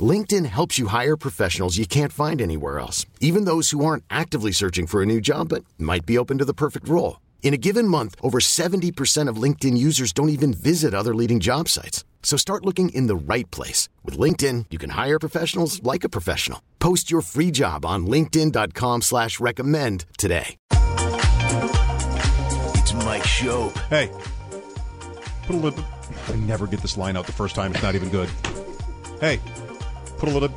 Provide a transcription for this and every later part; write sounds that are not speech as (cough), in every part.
LinkedIn helps you hire professionals you can't find anywhere else, even those who aren't actively searching for a new job but might be open to the perfect role. In a given month, over 70% of LinkedIn users don't even visit other leading job sites. So start looking in the right place. With LinkedIn, you can hire professionals like a professional. Post your free job on linkedin.com slash recommend today. It's Mike Schopp. Hey, put a little. I never get this line out the first time. It's not even good. Hey, put a little.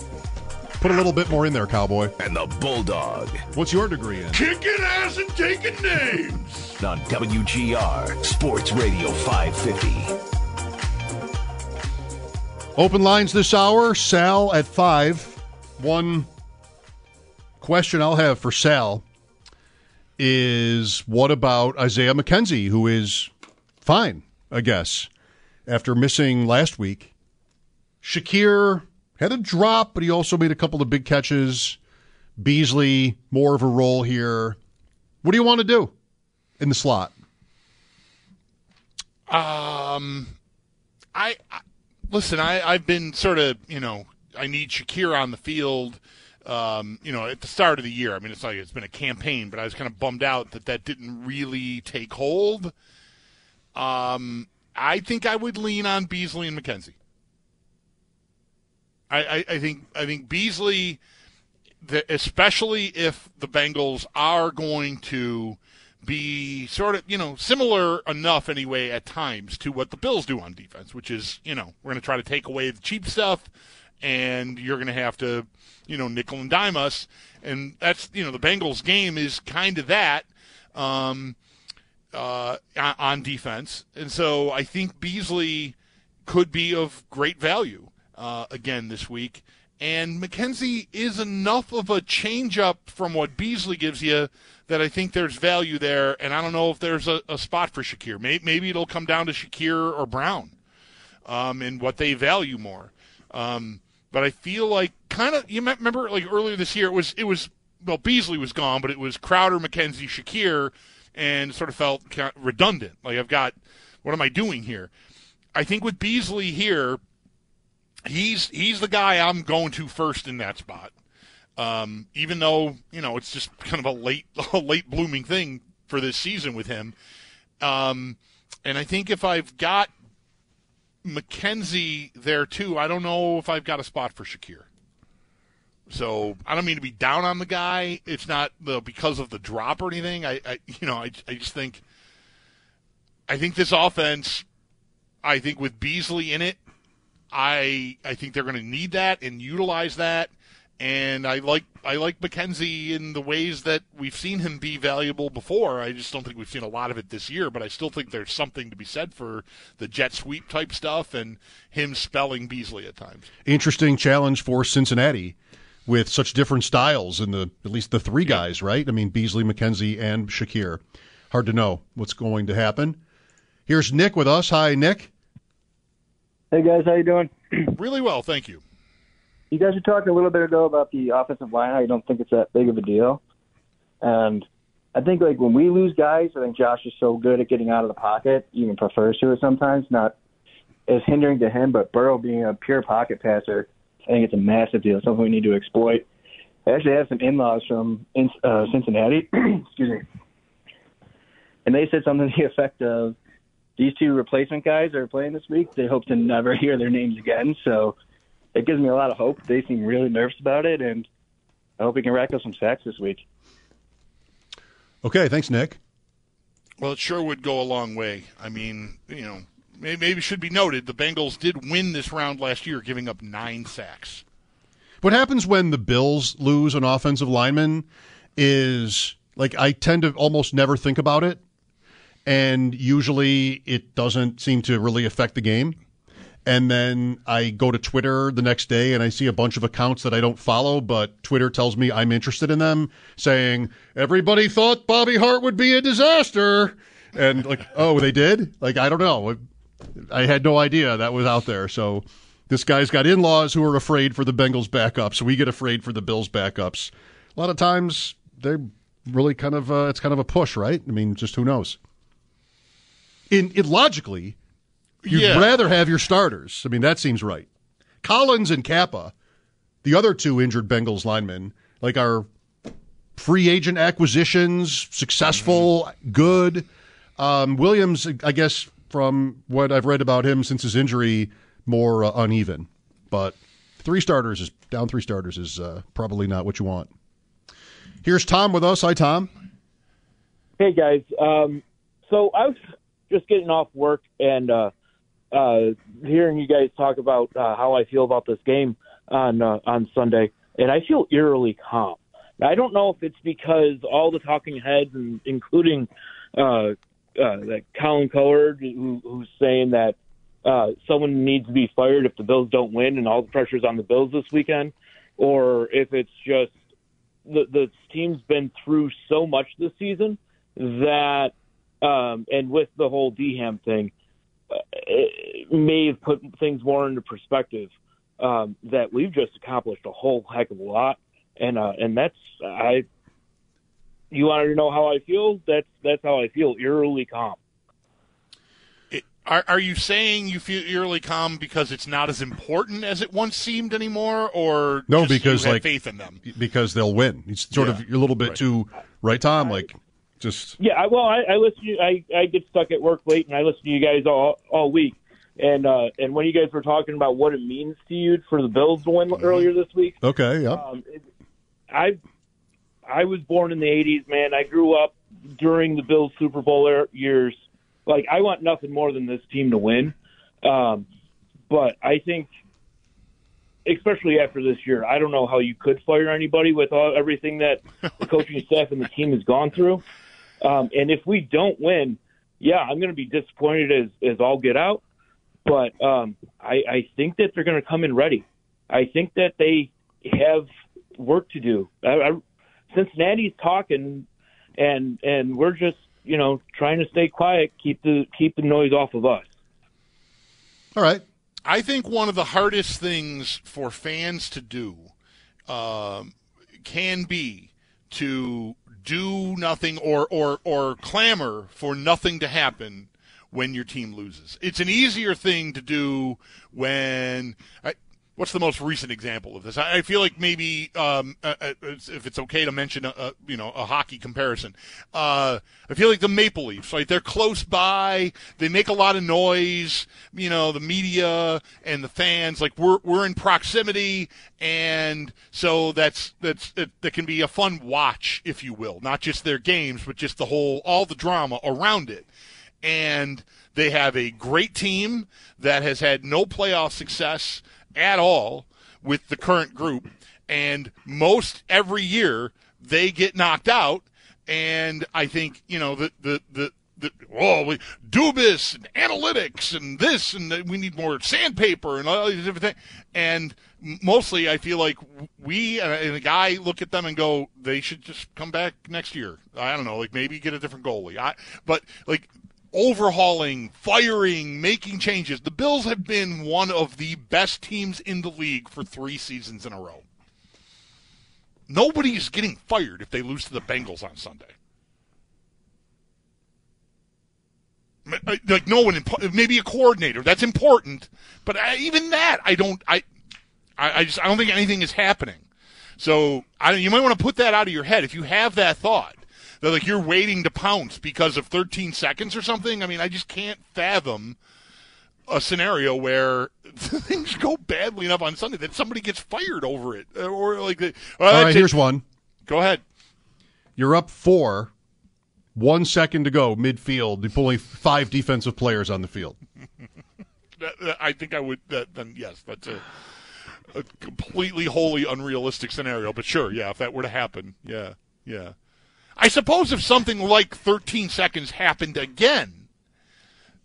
Put a little bit more in there, cowboy. And the Bulldog. What's your degree in? Kicking ass and taking names. (laughs) On WGR Sports Radio 550. Open lines this hour. Sal at five. One question I'll have for Sal is what about Isaiah McKenzie, who is fine, I guess, after missing last week? Shakir had a drop, but he also made a couple of big catches. Beasley, more of a role here. What do you want to do in the slot? Um, I, I listen. I I've been sort of you know I need Shakir on the field. Um, you know, at the start of the year. I mean, it's like it's been a campaign, but I was kind of bummed out that that didn't really take hold. Um, I think I would lean on Beasley and McKenzie. I, I, I think I think Beasley, especially if the Bengals are going to be sort of you know similar enough anyway at times to what the Bills do on defense, which is you know we're going to try to take away the cheap stuff, and you're going to have to you know nickel and dime us, and that's you know the Bengals game is kind of that. Um, uh, on defense, and so I think Beasley could be of great value uh, again this week. And McKenzie is enough of a changeup from what Beasley gives you that I think there's value there. And I don't know if there's a, a spot for Shakir. Maybe, maybe, it'll come down to Shakir or Brown um, and what they value more. Um, but I feel like kind of you remember like earlier this year it was it was well Beasley was gone, but it was Crowder, McKenzie, Shakir, and sort of felt kind of redundant. Like I've got what am I doing here? I think with Beasley here, he's he's the guy I'm going to first in that spot. Um, even though you know it's just kind of a late (laughs) a late blooming thing for this season with him. Um, and I think if I've got McKenzie there too, I don't know if I've got a spot for Shakir. So I don't mean to be down on the guy. It's not the, because of the drop or anything. I, I you know, I, I just think, I think this offense, I think with Beasley in it, I I think they're going to need that and utilize that. And I like I like McKenzie in the ways that we've seen him be valuable before. I just don't think we've seen a lot of it this year, but I still think there's something to be said for the jet sweep type stuff and him spelling Beasley at times. Interesting challenge for Cincinnati with such different styles in the at least the three guys, right? I mean Beasley, McKenzie, and Shakir. Hard to know what's going to happen. Here's Nick with us. Hi, Nick. Hey guys, how you doing? (clears throat) really well, thank you. You guys were talking a little bit ago about the offensive line. How you don't think it's that big of a deal, and I think like when we lose guys, I think Josh is so good at getting out of the pocket, even prefers to it sometimes. Not as hindering to him, but Burrow being a pure pocket passer, I think it's a massive deal. Something we need to exploit. I actually have some in-laws from uh, Cincinnati. (clears throat) excuse me, and they said something to the effect of these two replacement guys are playing this week. They hope to never (laughs) hear their names again. So it gives me a lot of hope. They seem really nervous about it, and I hope we can rack up some sacks this week. Okay, thanks, Nick. Well, it sure would go a long way. I mean, you know, maybe should be noted the Bengals did win this round last year, giving up nine sacks. What happens when the Bills lose an offensive lineman is like I tend to almost never think about it and usually it doesn't seem to really affect the game. and then I go to Twitter the next day and I see a bunch of accounts that I don't follow, but Twitter tells me I'm interested in them, saying everybody thought Bobby Hart would be a disaster, and like, (laughs) oh, they did. Like, I don't know. I had no idea that was out there. So this guy's got in-laws who are afraid for the Bengals backups. We get afraid for the Bills backups. A lot of times they're really kind of uh, it's kind of a push, right? I mean, just who knows? In it logically, you'd Yeah. rather have your starters. I mean, that seems right. Collins and Cappa, the other two injured Bengals linemen, like are free agent acquisitions, successful, good. Um, Williams, I guess, from what I've read about him since his injury, more uh, uneven. But three starters is down. Three starters is uh, probably not what you want. Here's Tom with us. Hi, Tom. Hey guys, um, so I was just getting off work and uh, uh, hearing you guys talk about uh, how I feel about this game on uh, on Sunday, and I feel eerily calm. I don't know if it's because all the talking heads, and including uh, uh, that Colin Cowherd, who, who's saying that uh, someone needs to be fired if the Bills don't win, and all the pressure's on the Bills this weekend, or if it's just the the team's been through so much this season that, um, and with the whole Damar thing, uh, it may have put things more into perspective. Um, that we've just accomplished a whole heck of a lot, and uh, and that's I. You wanted to know how I feel? That's that's how I feel. Eerily calm. It- Are, are you saying you feel eerily calm because it's not as important as it once seemed anymore, or No, just because, you have like- faith in them? Because they'll win. It's sort of Yeah. you're a little bit Right. too right, Tom. Like just Yeah, I, well, I, I listen. To, I I get stuck at work late, and I listen to you guys all all week. And uh, and when you guys were talking about what it means to you for the Bills to win earlier this week, okay. Yeah. um, it, I I was born in the '80s, man. I grew up during the Bills Super Bowl era- years. Like I want nothing more than this team to win. Um, but I think, especially after this year, I don't know how you could fire anybody with all, everything that the coaching staff and the team has gone through. Um, and if we don't win, yeah, I'm going to be disappointed as as all get out. But um, I, I think that they're going to come in ready. I think that they have work to do. I, I, Cincinnati's talking, and and we're just you know trying to stay quiet, keep the keep the noise off of us. All right. I think one of the hardest things for fans to do um, can be to do nothing or, or, or clamor for nothing to happen when your team loses. It's an easier thing to do when. What's the most recent example of this? I I feel like maybe um, uh, uh, if it's okay to mention a, a you know a hockey comparison, uh, I feel like the Maple Leafs. Right, they're close by. They make a lot of noise. You know, the media and the fans. Like we're we're in proximity, and so that's that's it, that can be a fun watch, if you will. Not just their games, but just the whole all the drama around it and they have a great team that has had no playoff success at all with the current group and most every year they get knocked out and i think you know the the the the, oh, we, Dubas and analytics and this and we need more sandpaper and all these different things. And mostly, I feel like we and the guy look at them and go, they should just come back next year. I don't know, like maybe get a different goalie. I, but like overhauling, firing, making changes. The Bills have been one of the best teams in the league for three seasons in a row. Nobody's getting fired if they lose to the Bengals on Sunday. Uh, like no one, maybe a coordinator. That's important, but I, even that, I don't. I, I just I don't think anything is happening. So I, you might want to put that out of your head if you have that thought that like you're waiting to pounce because of 13 seconds or something. I mean, I just can't fathom a scenario where (laughs) things go badly enough on Sunday that somebody gets fired over it, uh, or like the. Well, All right. it. Here's one. Go ahead. You're up four. One second to go, midfield. You only five defensive players on the field. (laughs) I think I would. That, then yes, that's a, a completely wholly unrealistic scenario. But sure, yeah, if that were to happen, yeah, yeah. I suppose if something like 13 seconds happened again,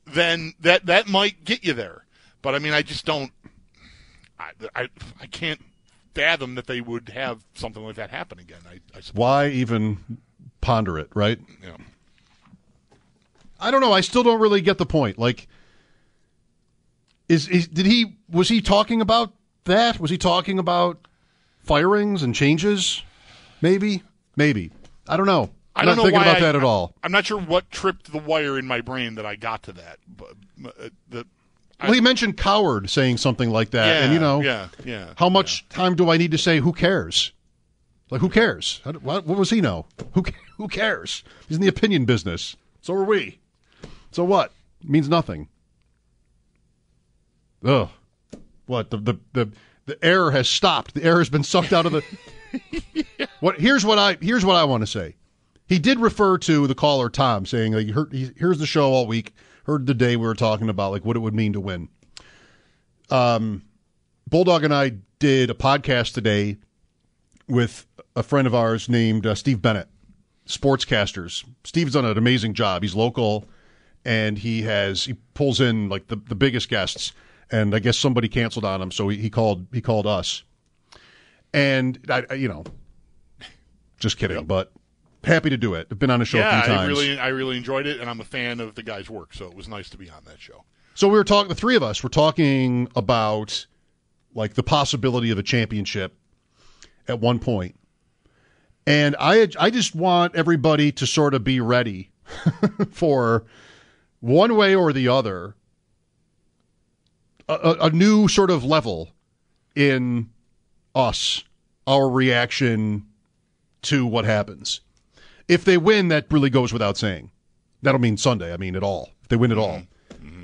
then that that might get you there. But I mean, I just don't. I, I, I can't fathom that they would have something like that happen again. I, I. Why even ponder it, right? Know. I don't know. I still don't really get the point. Like, is, is did he was he talking about that? Was he talking about firings and changes? Maybe, maybe. I don't know. I I'm don't not know thinking about I- that at all. I'm not sure what tripped the wire in my brain that I got to that. But uh, the Well, he mentioned Cowherd saying something like that, yeah, and you know, yeah, yeah. how much time do I need to say? Who cares? Like, who cares? What, what was he know? Who (laughs) who cares? He's in the opinion business. So are we. So what? It means nothing. Ugh. What the the the the air has stopped. The air has been sucked out of the. (laughs) (laughs) what? Here's what I here's what I want to say. He did refer to the caller Tom saying like he heard, he here's the show all week. Heard the day we were talking about like what it would mean to win. Um, Bulldog and I did a podcast today with a friend of ours named uh, Steve Bennett, sportscasters. Steve's done an amazing job. He's local, and he has he pulls in like the, the biggest guests. And I guess somebody canceled on him, so he, he called he called us. And I, I- you know, just kidding, but happy to do it. I've been on the show a yeah, few times. I really, I really enjoyed it, and I'm a fan of the guy's work, so it was nice to be on that show. So we were talking, the three of us were talking about like the possibility of a championship at one point. And I, I just want everybody to sort of be ready (laughs) for one way or the other a, a, a new sort of level in us, our reaction to what happens. If they win, that really goes without saying. That'll mean Sunday. I mean, at all. If they win at all.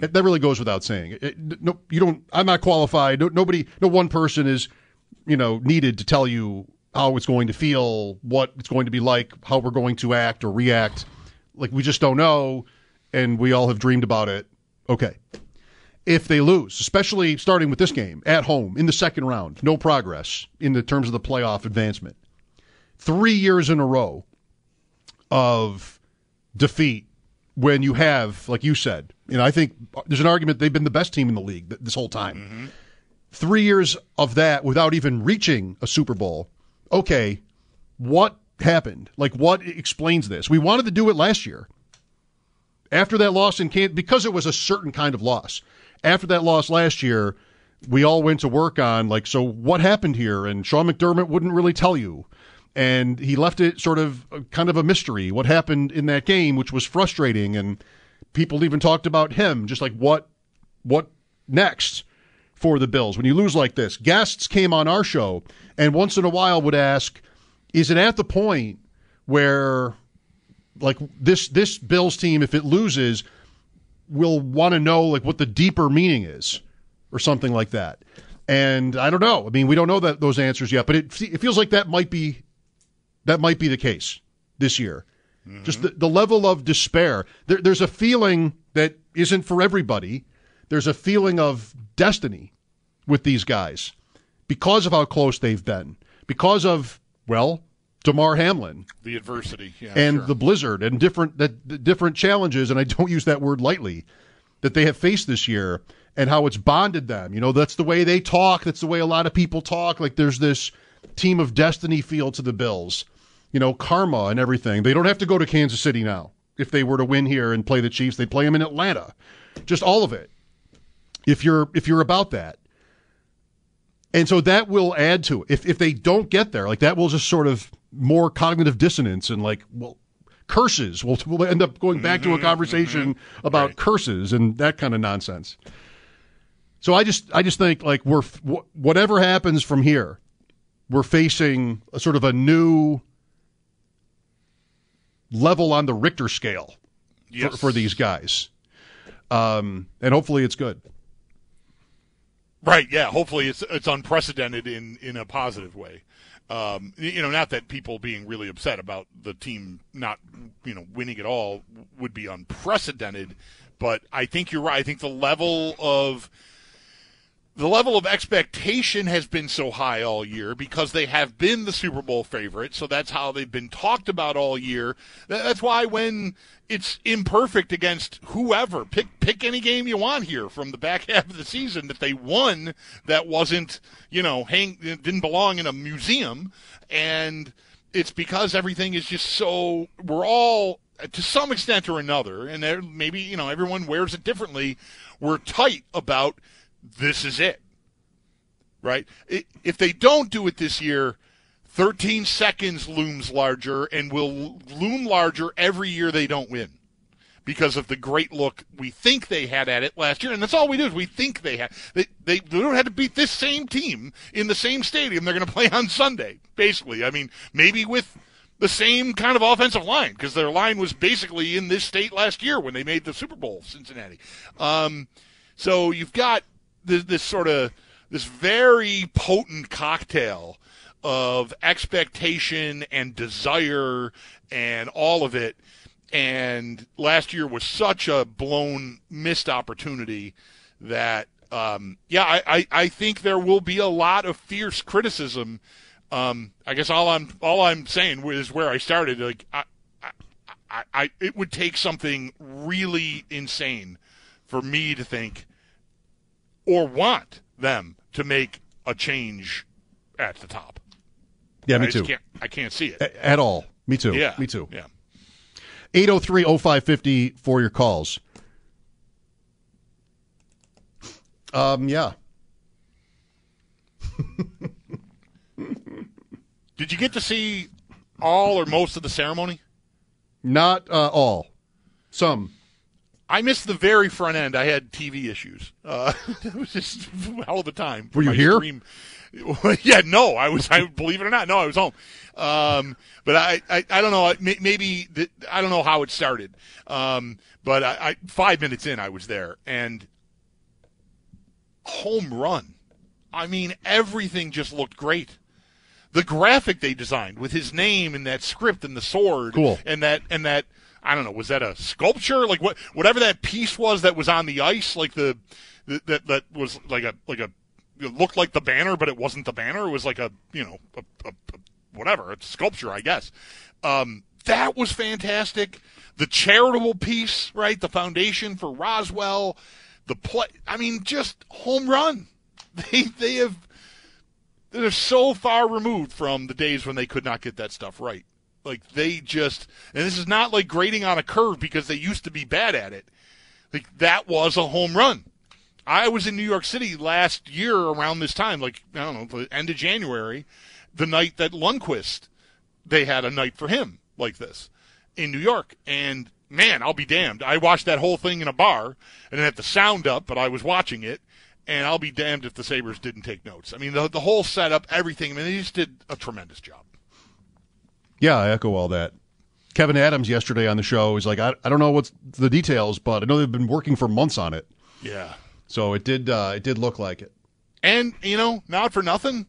That- That really goes without saying. It- no, you don't. I'm not qualified. No, nobody. No one person is, you know, needed to tell you how it's going to feel, what it's going to be like, how we're going to act or react. Like we just don't know, and we all have dreamed about it. Okay. If they lose, especially starting with this game at home in the second round, no progress in the terms of the playoff advancement. Three years in a row of defeat when you have, like you said, know, I think there's an argument they've been the best team in the league this whole time. Mm-hmm. Three years of that without even reaching a Super Bowl. Okay, what happened? Like, what explains this? We wanted to do it last year. After that loss in Kansas, because it was a certain kind of loss. After that loss last year, we all went to work on like, so what happened here? And Sean McDermott wouldn't really tell you and he left it sort of uh, kind of a mystery what happened in that game which was frustrating and people even talked about him just like what what next for the bills when you lose like this guests came on our show and once in a while would ask is it at the point where like this this bills team if it loses will want to know like what the deeper meaning is or something like that and i don't know i mean we don't know that those answers yet but it, it feels like that might be that might be the case this year. Mm-hmm. Just the, the level of despair. There, there's a feeling that isn't for everybody. There's a feeling of destiny with these guys because of how close they've been, because of, well, Damar Hamlin The adversity, yeah, and sure. the blizzard and different that different challenges, and I (laughs) don't use that word lightly, that they have faced this year and how it's bonded them. You know, that's the way they talk. That's the way a lot of people talk. Like there's this team of destiny feel to the Bills. You know, karma and everything. They don't have to go to Kansas City now. If they were to win here and play the Chiefs, they play them in Atlanta. Just all of it. If you're if you're about that. And so that will add to it. If if they don't get there, like that will just sort of more cognitive dissonance and like well curses. We'll, we'll end up going back to a conversation about Right. curses and that kind of nonsense. So I just I just think like we're wh- whatever happens from here, we're facing a sort of a new level on the Richter scale Yes. for, for these guys, um, and hopefully it's good. Right. Yeah. Hopefully, it's it's unprecedented in in a positive way. Um, you know, not that people being really upset about the team not you know winning at all would be unprecedented, but I think you're right. I think the level of the level of expectation has been so high all year because they have been the Super Bowl favorite. So that's how they've been talked about all year. That's why when it's imperfect against whoever, pick pick any game you want here from the back (laughs) half of the season that they won that wasn't you know hang didn't belong in a museum, and it's because everything is just so we're all to some extent or another, and maybe you know everyone wears it differently. We're tight about this is it, right? If they don't do it this year, 13 seconds looms larger and will loom larger every year they don't win because of the great look we think they had at it last year. And that's all we do is we think they had. They, they, they don't have to beat this same team in the same stadium they're going to (laughs) play on Sunday, basically. I mean, maybe with the same kind of offensive line because their line was basically in this state last year when they made the Super Bowl, Cincinnati. Um, so you've got this, this sort of this very potent cocktail of expectation and desire and all of it. And last year was such a blown missed opportunity that, um, yeah, I, I, I, think there will be a lot of fierce criticism. Um, I guess all I'm all I'm saying is where I started. Like, I, I, I, it would take something really insane for me to think or want them to make a change at the top. Yeah, me I too. Can't, I can't see it A- at all. Me too. Yeah, me too. Yeah. 803 0550 for your calls. Um, yeah. (laughs) Did you get to see all or most of the ceremony? Not uh, all. Some. I missed the very front end. I had TV issues. Uh, (laughs) it was just hell of a time. Were you here? Stream. (laughs) yeah, no, I was. I believe it or not, no, I was home. Um, but I, I, I don't know. Maybe the, I don't know how it started. Um, but I, I, five minutes in, I was there, and home run. I mean, everything just looked great. The graphic they designed with his name and that script and the sword, Cool. and that and that I don't know, was that a sculpture? Like what whatever that piece was that was on the ice, like the that that was like a like a it looked like the banner, but it wasn't the banner. It was like a you know a, a, a whatever, it's sculpture, I guess. Um, that was fantastic. The charitable piece, right? The foundation for Roswell, the play. I mean, just home run. (laughs) They they have they're so far removed from the days when they could not get that stuff right. Like they just, and this is not like grading on a curve because they used to be bad at it. Like that was a home run. I was in New York City last year around this time, like I don't know, the end of January, the night that Lundqvist, they had a night for him like this in New York, and man, I'll be damned. I watched that whole thing in a bar and had the sound up, but I was watching it, and I'll be damned if the Sabres didn't take notes. I mean, the, the whole setup, everything, I mean, they just did a tremendous job. Yeah, I echo all that. Kevyn Adams yesterday on the show is like, I, I don't know what's the details, but I know they've been working for months on it. Yeah. So it did uh, it did look like it. And, you know, not for nothing,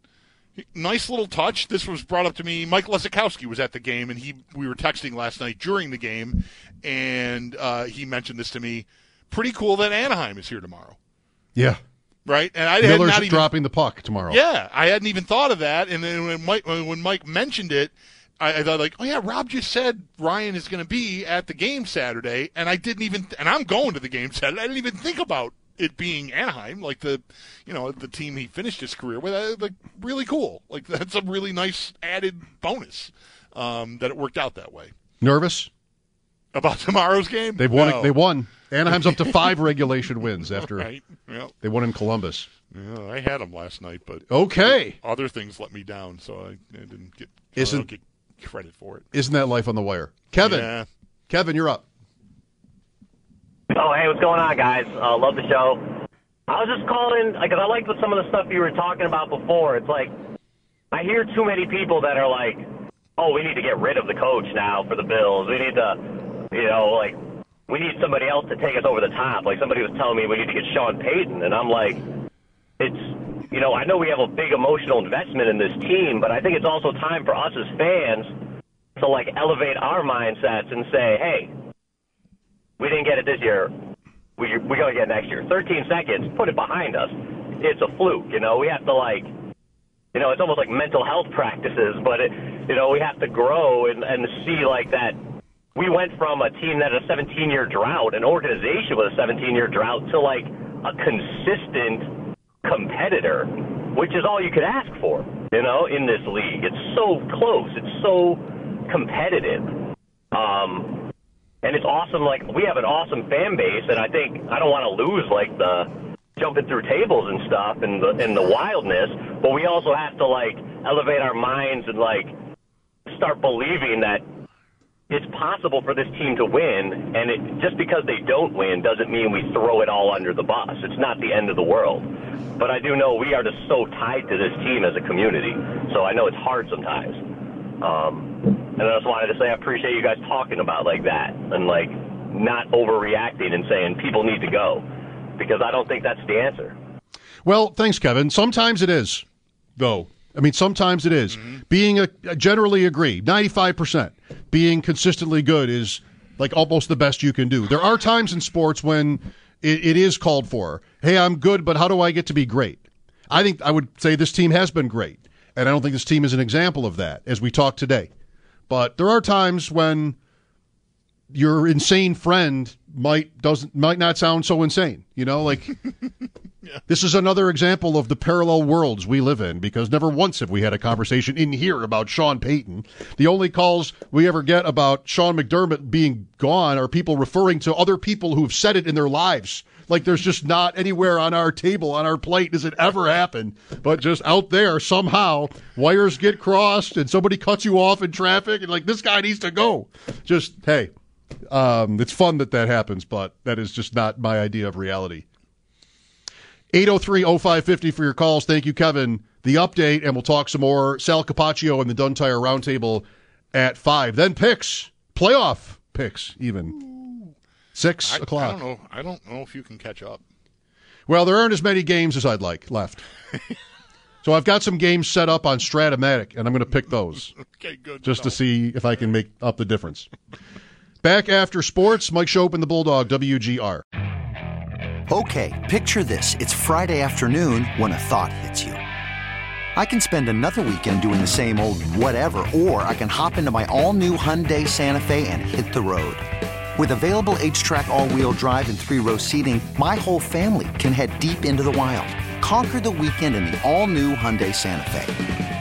nice little touch. This was brought up to me. Mike Lesikowski was at the game, and he we were texting last night during the game, and uh, he mentioned this to me. Pretty cool that Anaheim is here tomorrow, Yeah. Right? And I had Miller's not even Miller's dropping the puck tomorrow. Yeah, I hadn't even thought of that. And then when Mike when Mike mentioned it, I, I thought like, oh yeah, Rob just said Ryan is going to be at the game Saturday, and I didn't even. And I'm going to the game Saturday. I didn't even think about it being Anaheim, like the, you know, the team he finished his career with. Uh, Like really cool. Like (laughs) that's a really nice added bonus um, that it worked out that way. Nervous? About (laughs) tomorrow's game, They've won. No. They won. Anaheim's up to (laughs) five regulation wins after Right. Yeah. they won in Columbus. yeah. I had them last night, but Okay. other things let me down, so I, I didn't get. Isn't- don't get credit for it. Isn't that life on the wire? Kevin. Yeah. Kevin, you're up. Oh, hey, what's going on, guys? Uh, love the show. I was just calling because I liked what some of the stuff you were talking about before. It's like I hear too many people that are like, "Oh, we need to get rid of the coach now for the Bills. We need to, you know, like we need somebody else to take us over the top." Like somebody was telling me we need to get Sean Payton, and I'm like, it's you know, I know we have a big emotional investment in this team, but I think it's also time for us as fans to like elevate our mindsets and say, "Hey, we didn't get it this year. We, going to get it next year. 13 seconds, put it behind us. it's a fluke. You know, we have to like, you know, it's almost like mental health practices, but it, you know, we have to grow and and see like that. We went from a team that had a 17 year drought, an organization with a 17 year drought, to like a consistent competitor, which is all you could ask for, you know, in this league. It's so close. It's so competitive. Um, and it's awesome. Like we have an awesome fan base, and I think I don't want to lose like the jumping through tables and stuff and the and the wildness. But we also have to like elevate our minds and like start believing that it's possible for this team to win. And it, just because they don't win doesn't mean we throw it all under the bus. It's not the end of the world. But I do know we are just so tied to this team as a community. So I know it's hard sometimes. Um, and I just wanted to say I appreciate you guys talking about like that and like not overreacting and saying people need to go because I don't think that's the answer. Well, thanks, Kevin. Sometimes it is, though. I mean, sometimes it is. Mm-hmm. Being a generally agree, ninety five percent. Being consistently good is like almost the best you can do. There are times in sports when it, it is called for. Hey, I'm good, but how do I get to be great? I think I would say this team has been great, and I don't think this team is an example of that as we talk today. But there are times when your insane friend might doesn't might not sound so insane. You know, like (laughs) this is another example of the parallel worlds we live in because never once have we had a conversation in here about Sean Payton. The only calls we ever get about Sean McDermott being gone are people referring to other people who've said it in their lives. Like there's just not anywhere on our table, on our plate, does it ever happen. But just out there, somehow, wires get crossed and somebody cuts you off in traffic and like, this guy needs to go. Just, hey, um, it's fun that that happens, but that is just not my idea of reality. 803-0550 for your calls. Thank you, Kevin. The update, and we'll talk some more. Sal Capaccio and the Dunn Tire Roundtable at 5. Then picks. Playoff picks, even. 6 I, o'clock. I don't know. I don't know if you can catch up. Well, there aren't as many games as I'd like left. (laughs) so I've got some games set up on Strat-O-Matic, and I'm going to pick those (laughs) Okay, good. just No. to see if I can make up the difference. Back after sports, Mike Schopp and the Bulldog, WGR. Okay, picture this. It's Friday afternoon when a thought hits you. I can spend another weekend doing the same old whatever, or I can hop into my all new Hyundai Santa Fe and hit the road. With available HTRAC, all wheel drive, and three row seating, my whole family can head deep into the wild. Conquer the weekend in the all new Hyundai Santa Fe.